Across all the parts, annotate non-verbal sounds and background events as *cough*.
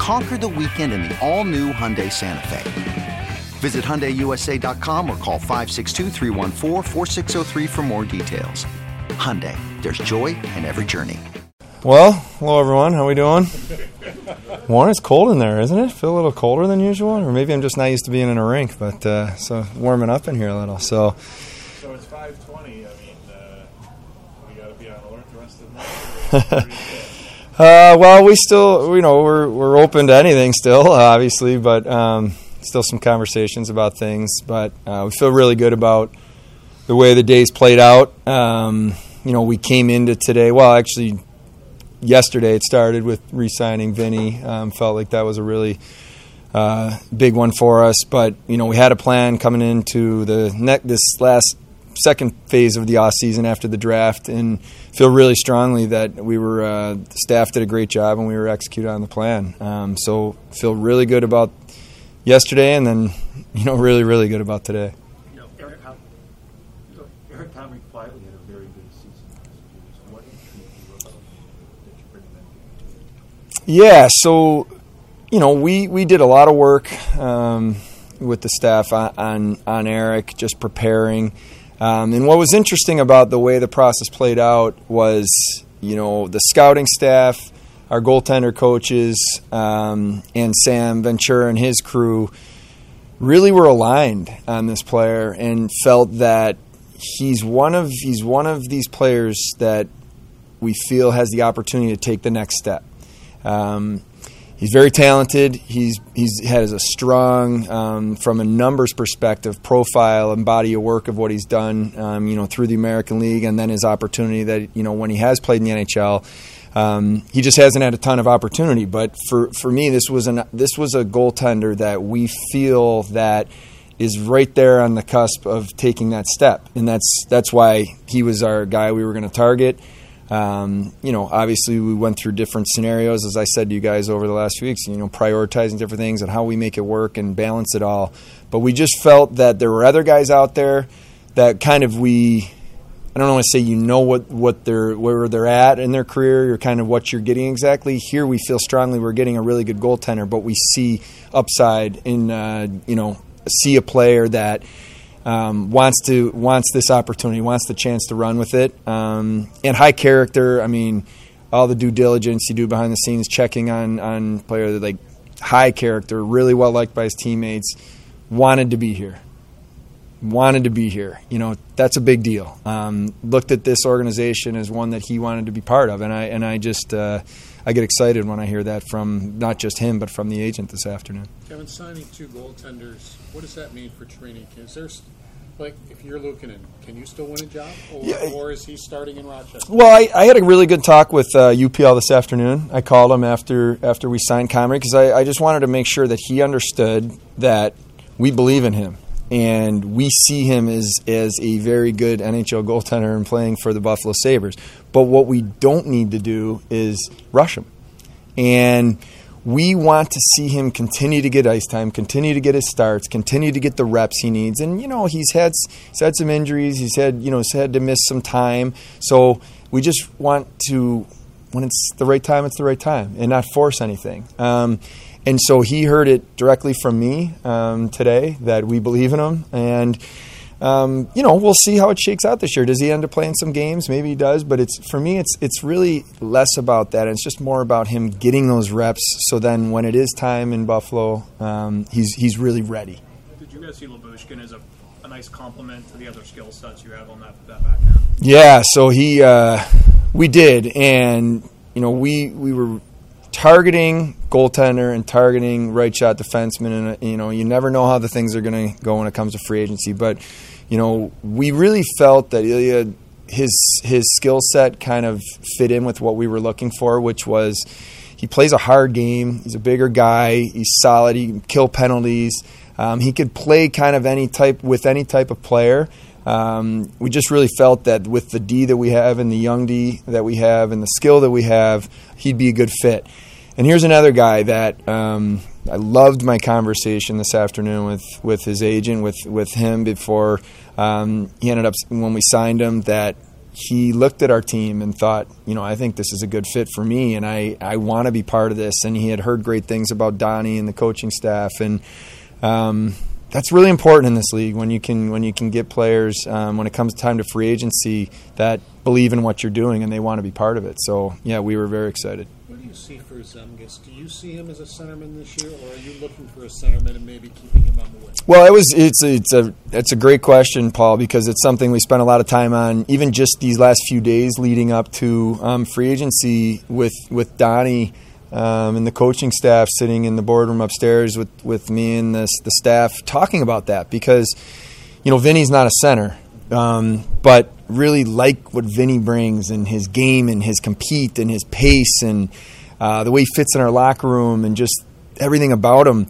Conquer the weekend in the all new Hyundai Santa Fe. Visit HyundaiUSA.com or call 562 for more details. Hyundai, there's joy in every journey. Well, hello everyone. How are we doing? Warren, it's cold in there, isn't it? Feel a little colder than usual, or maybe I'm just not used to being in a rink, but uh, so warming up in here a little. So, So it's 520. I mean, uh, we got to be on alert the rest of the night. *laughs* uh, well, we still, you know, we're we're open to anything still, *laughs* obviously, but um, still some conversations about things. But uh, we feel really good about the way the days played out. Um, you know, we came into today. Well, actually, yesterday it started with re-signing Vinny. Um, felt like that was a really uh, big one for us. But you know, we had a plan coming into the ne- this last second phase of the off season after the draft, and feel really strongly that we were uh, staff did a great job and we were executed on the plan. Um, so feel really good about yesterday, and then you know, really really good about today. you know, Eric, how, Eric Comrie quietly had a very good season last year. So what about that you bring them Yeah, so you know, we we did a lot of work um, with the staff on, on on Eric, just preparing. Um, and what was interesting about the way the process played out was, you know, the scouting staff, our goaltender coaches, um, and Sam Ventura and his crew really were aligned on this player and felt that he's one of he's one of these players that we feel has the opportunity to take the next step. Um, he's very talented. He's he's has a strong, um, from a numbers perspective, profile and body of work of what he's done. Um, you know, through the American League, and then his opportunity that you know when he has played in the NHL. Um, he just hasn't had a ton of opportunity, but for, for me, this was an this was a goaltender that we feel that is right there on the cusp of taking that step, and that's that's why he was our guy we were going to target. Um, you know, obviously we went through different scenarios, as I said to you guys over the last few weeks. You know, prioritizing different things and how we make it work and balance it all. But we just felt that there were other guys out there that kind of we. I don't want to say you know what, what they're where they're at in their career or kind of what you're getting exactly. Here we feel strongly we're getting a really good goaltender, but we see upside in uh, you know see a player that um, wants to wants this opportunity, wants the chance to run with it, um, and high character. I mean, all the due diligence you do behind the scenes, checking on on player like high character, really well liked by his teammates, wanted to be here, wanted to be here. You know, that's a big deal. Um, looked at this organization as one that he wanted to be part of, and I and I just. Uh, I get excited when I hear that from not just him, but from the agent this afternoon. Kevin, signing two goaltenders, what does that mean for training? Is there, like, if you're Luukkonen, can you still win a job? Or, Yeah. or is he starting in Rochester? Well, I, I had a really good talk with uh, UPL this afternoon. I called him after after we signed Comrie because I, I just wanted to make sure that he understood that we believe in him and we see him as as a very good NHL goaltender and playing for the Buffalo Sabres. But what we don't need to do is rush him, and we want to see him continue to get ice time, continue to get his starts, continue to get the reps he needs. And you know, he's had he's had some injuries. He's had you know he's had to miss some time. So we just want to when it's the right time, it's the right time, and not force anything. Um, and so he heard it directly from me um, today that we believe in him, and um, you know we'll see how it shakes out this year. Does he end up playing some games? Maybe he does, but it's for me, it's it's really less about that. It's just more about him getting those reps. So then, when it is time in Buffalo, um, he's he's really ready. Did you guys see Lyubushkin as a, a nice complement to the other skill sets you have on that, that back end. Yeah, so he, uh, we did, and you know, we we were targeting goaltender and targeting right shot defenseman, and you know, you never know how the things are going to go when it comes to free agency, but you know, we really felt that Ilya, his his skill set kind of fit in with what we were looking for, which was he plays a hard game. He's a bigger guy. He's solid. He can kill penalties. Um, he could play kind of any type with any type of player. Um, we just really felt that with the D that we have and the young D that we have and the skill that we have, he'd be a good fit. And here's another guy that um, I loved my conversation this afternoon with, with his agent, with, with him before um, he ended up, when we signed him, that he looked at our team and thought, you know, I think this is a good fit for me and I, I want to be part of this. And he had heard great things about Donnie and the coaching staff. And, um, that's really important in this league when you can when you can get players um, when it comes time to free agency that believe in what you're doing and they want to be part of it. So yeah, we were very excited. Do you see for Zemgus? Do you see him as a centerman this year, or are you looking for a centerman and maybe keeping him on the wing? Well, it was it's a, it's a it's a great question, Paul, because it's something we spent a lot of time on, even just these last few days leading up to um, free agency with with Donnie um, and the coaching staff sitting in the boardroom upstairs with, with me and the, the staff talking about that because, you know, Vinny's not a center, um, but really like what Vinny brings and his game and his compete and his pace and uh, the way he fits in our locker room and just everything about him.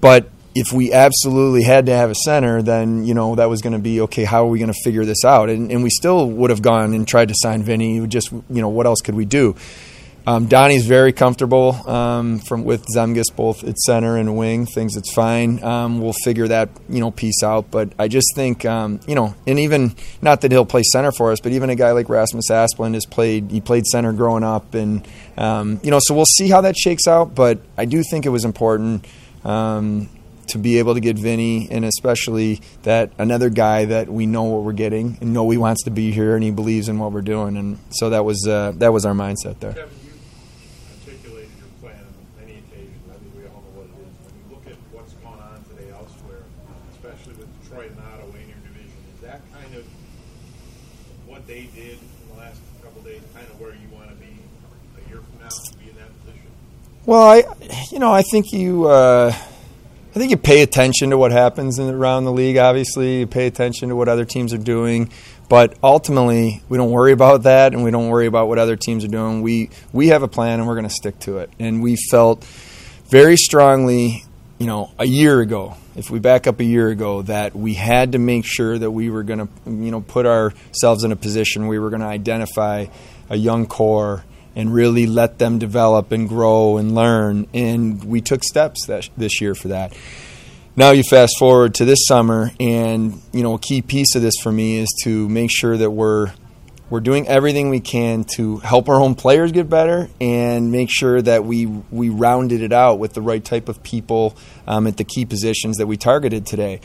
But if we absolutely had to have a center, then you know that was going to be okay. How are we going to figure this out? And, and we still would have gone and tried to sign Vinny. Just you know, what else could we do? Um, Donnie's very comfortable um, from with Zemgus both at center and wing. Thinks it's fine. Um, we'll figure that you know piece out. But I just think um, you know, and even not that he'll play center for us, but even a guy like Rasmus Asplund has played. He played center growing up, and um, you know, so we'll see how that shakes out. But I do think it was important um, to be able to get Vinny, and especially that another guy that we know what we're getting and know he wants to be here and he believes in what we're doing, and so that was uh, that was our mindset there. Kevin, you articulated your plan on many occasions. I think we all know what it is. When you look at what's going on today elsewhere, especially with Detroit and Ottawa in your division, is that kind of what they did in the last couple days, kind of where you want to be a year from now to be in that position? Well, I, you know, I think you, uh, I think you pay attention to what happens in, around the league. Obviously, you pay attention to what other teams are doing, but ultimately, we don't worry about that, and we don't worry about what other teams are doing. We we have a plan, and we're going to stick to it. And we felt very strongly, you know, a year ago, if we back up a year ago, that we had to make sure that we were going to, you know, put ourselves in a position we were going to identify a young core and really let them develop and grow and learn. And we took steps that, this year for that. Now you fast forward to this summer, and you know a key piece of this for me is to make sure that we're we're doing everything we can to help our own players get better and make sure that we we rounded it out with the right type of people um, at the key positions that we targeted today.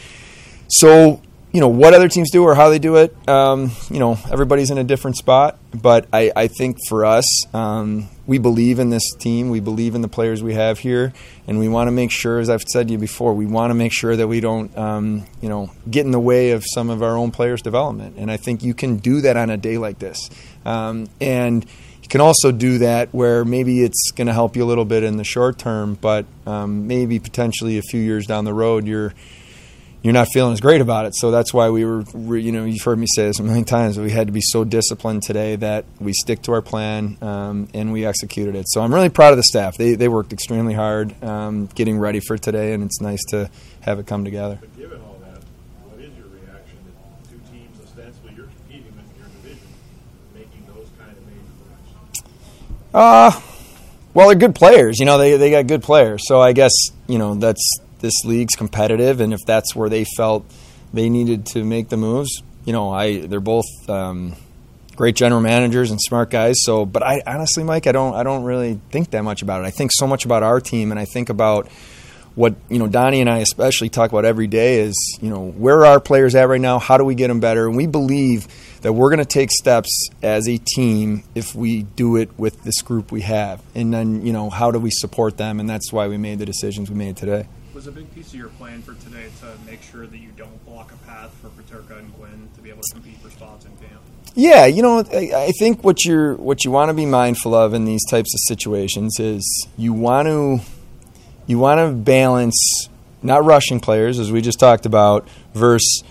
So you know what other teams do or how they do it. Um, you know everybody's in a different spot, but I, I think for us, um, we believe in this team. We believe in the players we have here, and we want to make sure, as I've said to you before, we want to make sure that we don't um, you know get in the way of some of our own players' development. And I think you can do that on a day like this, um, and you can also do that where maybe it's going to help you a little bit in the short term, but um, maybe potentially a few years down the road, you're you're not feeling as great about it. So that's why we were, you know, you've heard me say this a million times. We had to be so disciplined today that we stick to our plan um, and we executed it. So I'm really proud of the staff. They they worked extremely hard um, getting ready for today, and it's nice to have it come together. But given all that, what is your reaction that two teams ostensibly you're competing with in your division making those kind of major moves? Uh, well, they're good players. You know, they they got good players. So I guess you know that's this league's competitive, and if that's where they felt they needed to make the moves, you know, I they're both um, great general managers and smart guys. So, but I honestly, Mike, I don't I don't really think that much about it. I think so much about our team, and I think about what you know Donnie and I especially talk about every day is you know where are our players at right now? How do we get them better? And we believe that we're going to take steps as a team if we do it with this group we have. And then you know how do we support them? And that's why we made the decisions we made today. Was a big piece of your plan for today to make sure that you don't block a path for Peterka and Quinn to be able to compete for spots in camp? Yeah, you know, I, I think what you're what you want to be mindful of in these types of situations is you want to you want to balance not rushing players as we just talked about versus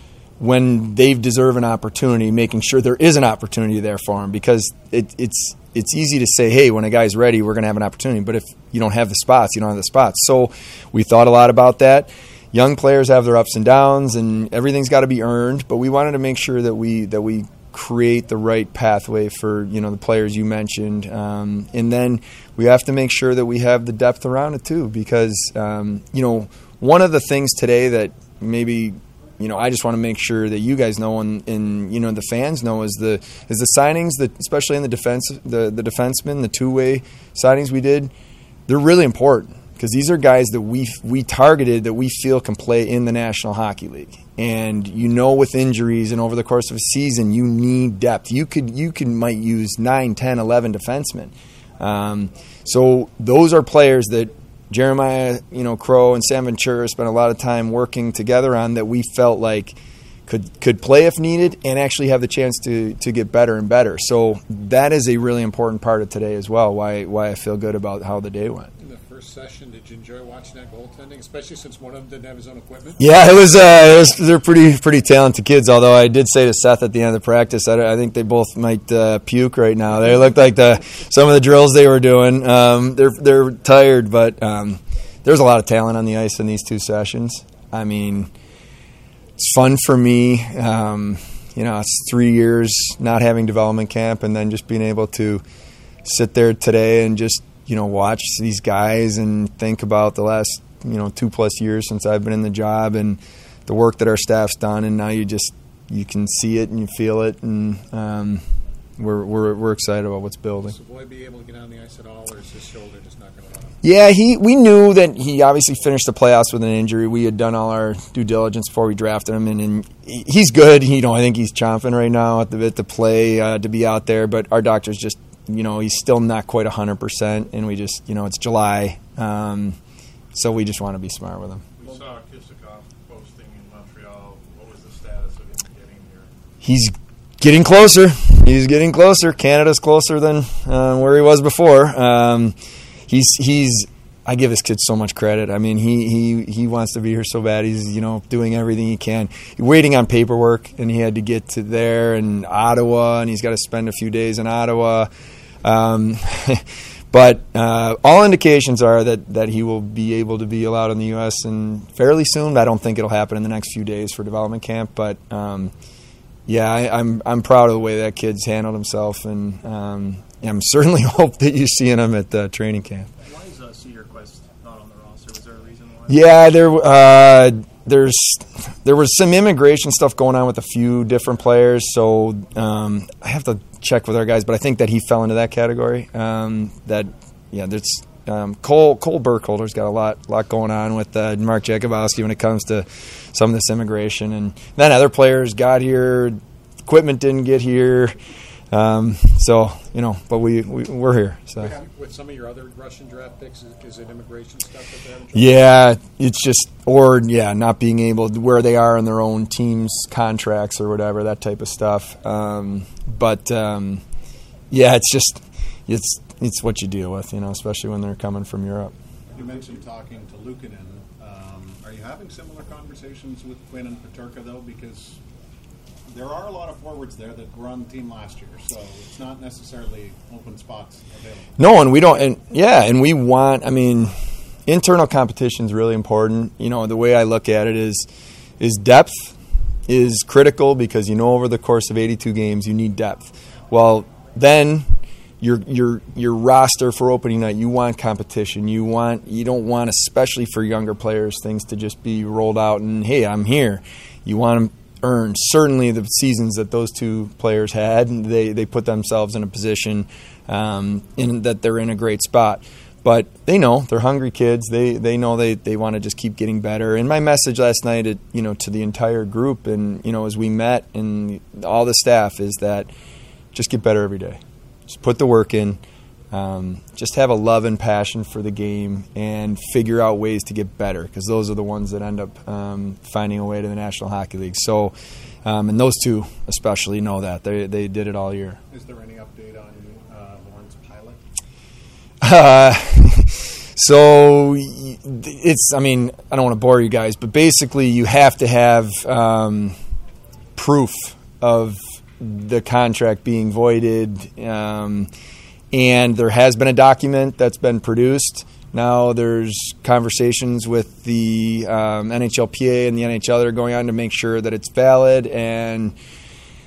when they deserve an opportunity, making sure there is an opportunity there for them because it, it's it's easy to say, hey, when a guy's ready, we're going to have an opportunity. But if you don't have the spots, you don't have the spots. So we thought a lot about that. Young players have their ups and downs, and everything's got to be earned. But we wanted to make sure that we that we create the right pathway for you know the players you mentioned, um, and then we have to make sure that we have the depth around it too. Because um, you know one of the things today that maybe you know, I just want to make sure that you guys know and, and you know the fans know is the is the signings that especially in the defense the the defensemen the two way signings we did they're really important. Because these are guys that we we targeted that we feel can play in the National Hockey League. And you know with injuries and over the course of a season you need depth. You could you can might use 9 10 11 defensemen. Um, so those are players that Jeremiah, you know, Crow and Sam Ventura spent a lot of time working together on that we felt like could could play if needed and actually have the chance to to get better and better. So that is a really important part of today as well. Why why I feel good about how the day went. Session, did you enjoy watching that goaltending, especially since one of them didn't have his own equipment? Yeah, it was. Uh, it was they're pretty pretty talented kids. Although I did say to Seth at the end of the practice, I, I think they both might uh, puke right now. They looked like the some of the drills they were doing. Um, they're they're tired, but um, there's a lot of talent on the ice in these two sessions. I mean, it's fun for me. Um, you know, it's three years not having development camp, and then just being able to sit there today and just you know watch these guys and think about the last you know two plus years since I've been in the job and the work that our staff's done, and now you just you can see it and you feel it, and um, we're, we're we're excited about what's building. Savoie be able to get on the ice at all, or is his shoulder just not going to allow? Yeah, he. We knew that he obviously finished the playoffs with an injury. We had done all our due diligence before we drafted him, and, and he's good. You know, I think he's chomping right now at the bit to play uh, to be out there. But our doctors just, you know, he's still not quite hundred percent, and we just, you know, it's July, um, so we just want to be smart with him. We saw Kisakov posting in Montreal. What was the status of him getting here? He's getting closer. He's getting closer. Canada's closer than uh, where he was before. Um, he's he's. I give this kid so much credit. I mean, he, he he wants to be here so bad. He's you know doing everything he can. Waiting on paperwork, and he had to get to there and Ottawa, and he's got to spend a few days in Ottawa. Um, *laughs* but uh, all indications are that, that he will be able to be allowed in the U.S. and fairly soon. I don't think it'll happen in the next few days for development camp, but um, yeah, I, I'm I'm proud of the way that kid's handled himself, and um, I'm certainly *laughs* hope that you see him at the training camp. Why is uh, Cederqvist not on the roster? Was there a reason why? Yeah, there uh, there's there was some immigration stuff going on with a few different players, so um, I have to check with our guys, but I think that he fell into that category. Um, that yeah, there's um, Cole Cole Burkholder's got a lot lot going on with uh, Mark Jakubowski when it comes to some of this immigration, and then other players got here, equipment didn't get here. Um, so you know, but we, we we're here. So With some of your other Russian draft picks, is, is it immigration stuff that yeah, it's just or yeah, not being able to, where they are in their own teams' contracts or whatever that type of stuff. Um, but um, yeah, it's just it's it's what you deal with, you know, especially when they're coming from Europe. You mentioned talking to Luukkonen. Um, are you having similar conversations with Quinn and Peterka, though? Because there are a lot of forwards there that were on the team last year, so it's not necessarily open spots available. No, and we don't. And yeah, and we want. I mean, internal competition is really important. You know, the way I look at it is, is depth is critical because you know over the course of 82 games you need depth. Well, then your your your roster for opening night, you want competition. You want you don't want, especially for younger players, things to just be rolled out and hey, I'm here. You want to earn. Certainly, the seasons that those two players had, they they put themselves in a position um, in that they're in a great spot. But they know they're hungry kids. They they know they, they want to just keep getting better. And my message last night, at, you know, to the entire group, and you know, as we met and all the staff, is that just get better every day. Just put the work in. Um, just have a love and passion for the game and figure out ways to get better because those are the ones that end up um, finding a way to the National Hockey League. So, um, and those two especially know that they they did it all year. Is there any update on uh, Lawrence Pilut? Uh, *laughs* so it's, I mean, I don't want to bore you guys, but basically you have to have um, proof of the contract being voided. And there has been a document that's been produced. Now there's conversations with the um, NHLPA and the NHL that are going on to make sure that it's valid and.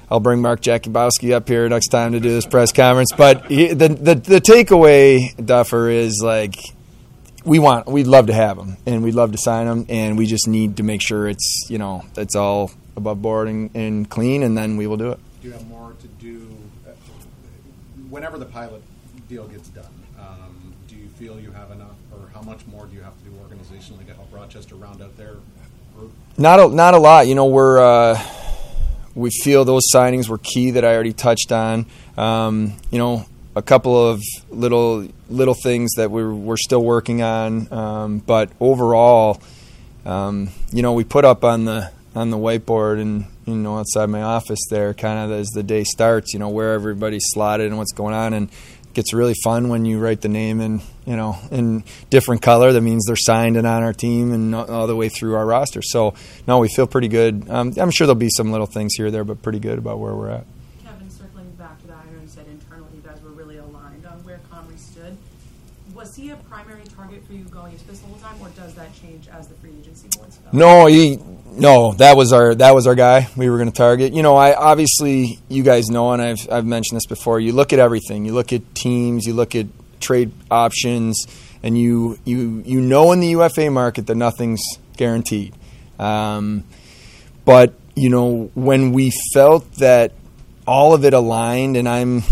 I'll bring Mark Jakubowski up here next time to do this press conference. But he, the, the the takeaway, Duffer, is like we want we'd love to have him and we'd love to sign him, and we just need to make sure it's you know it's all above board and, and clean, and then we will do it. Do you have more to do whenever the Pilut deal gets done? Um, do you feel you have enough, or how much more do you have to do organizationally to help Rochester round out their group? Not a, not a lot. You know, we're uh, we feel those signings were key that I already touched on. Um, you know, a couple of little little things that we're we're still working on, um, but overall, um, you know, we put up on the on the whiteboard and you know outside my office there, kind of as the day starts. You know, where everybody's slotted and what's going on, and gets really fun when you write the name in you know in different color. That means they're signed and on our team and all- the way through our roster. So no, we feel pretty good. Um, I'm sure there'll be some little things here or there, but pretty good about where we're at. Kevin, circling back to that, I know you said internally you guys were really aligned on where Comrie stood. Was he a primary target for you going into this whole time, or does that change as the free agency fill? No, he no. That was our that was our guy. We were going to target. You know, I obviously you guys know, and I've I've mentioned this before. You look at everything. You look at teams. You look at trade options, and you you you know in the UFA market that nothing's guaranteed. Um, but you know when we felt that all of it aligned, and I'm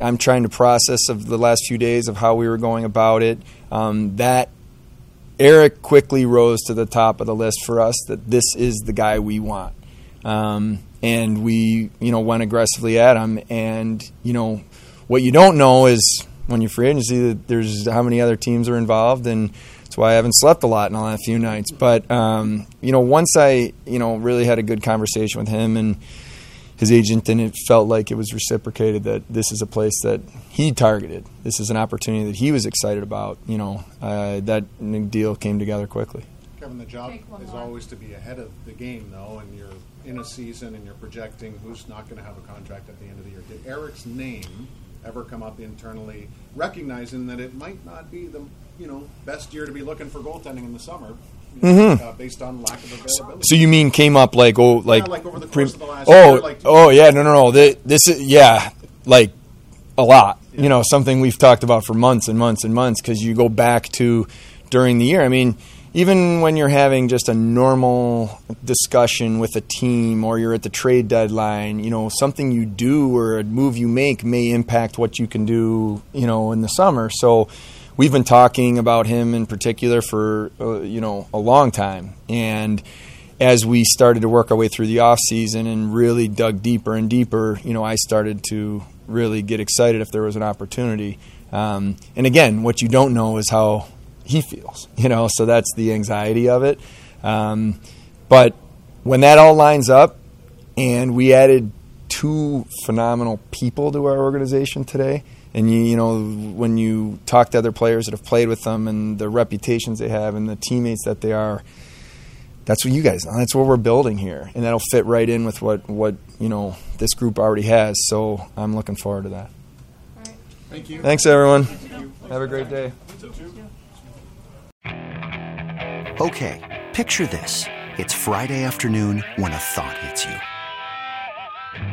I'm trying to process of the last few days of how we were going about it. Um, that Eric quickly rose to the top of the list for us that this is the guy we want. Um, and we, you know, went aggressively at him. And, you know, what you don't know is when you're free agency that there's how many other teams are involved. And that's why I haven't slept a lot in the last few nights. But, um, you know, once I, you know, really had a good conversation with him and his agent, and it felt like it was reciprocated that this is a place that he targeted. This is an opportunity that he was excited about. You know, uh, that deal came together quickly. Kevin, the job is more. always to be ahead of the game, though, and you're in a season and you're projecting who's not going to have a contract at the end of the year. Did Eric's name ever come up internally, recognizing that it might not be the you know best year to be looking for goaltending in the summer, you know, uh, based on lack of availability? So you mean came up like oh like, like over the pre- of the last oh year, like- oh yeah no no no Th- this is yeah like a lot you know something we've talked about for months and months and months because you go back to during the year. I mean even when you're having just a normal discussion with a team or you're at the trade deadline you know something you do or a move you make may impact what you can do you know in the summer. So we've been talking about him in particular for uh, you know a long time and as we started to work our way through the off season and really dug deeper and deeper, you know, I started to really get excited if there was an opportunity. Um, and again, what you don't know is how he feels, you know, so that's the anxiety of it. Um, but when that all lines up, and we added two phenomenal people to our organization today. And you, you know, when you talk to other players that have played with them and the reputations they have and the teammates that they are, that's what you guys know. That's what we're building here, and that'll fit right in with what what you know this group already has. So I'm looking forward to that. All right. Thank you. Thanks, everyone. Have a great day. Okay, picture this. It's Friday afternoon when a thought hits you.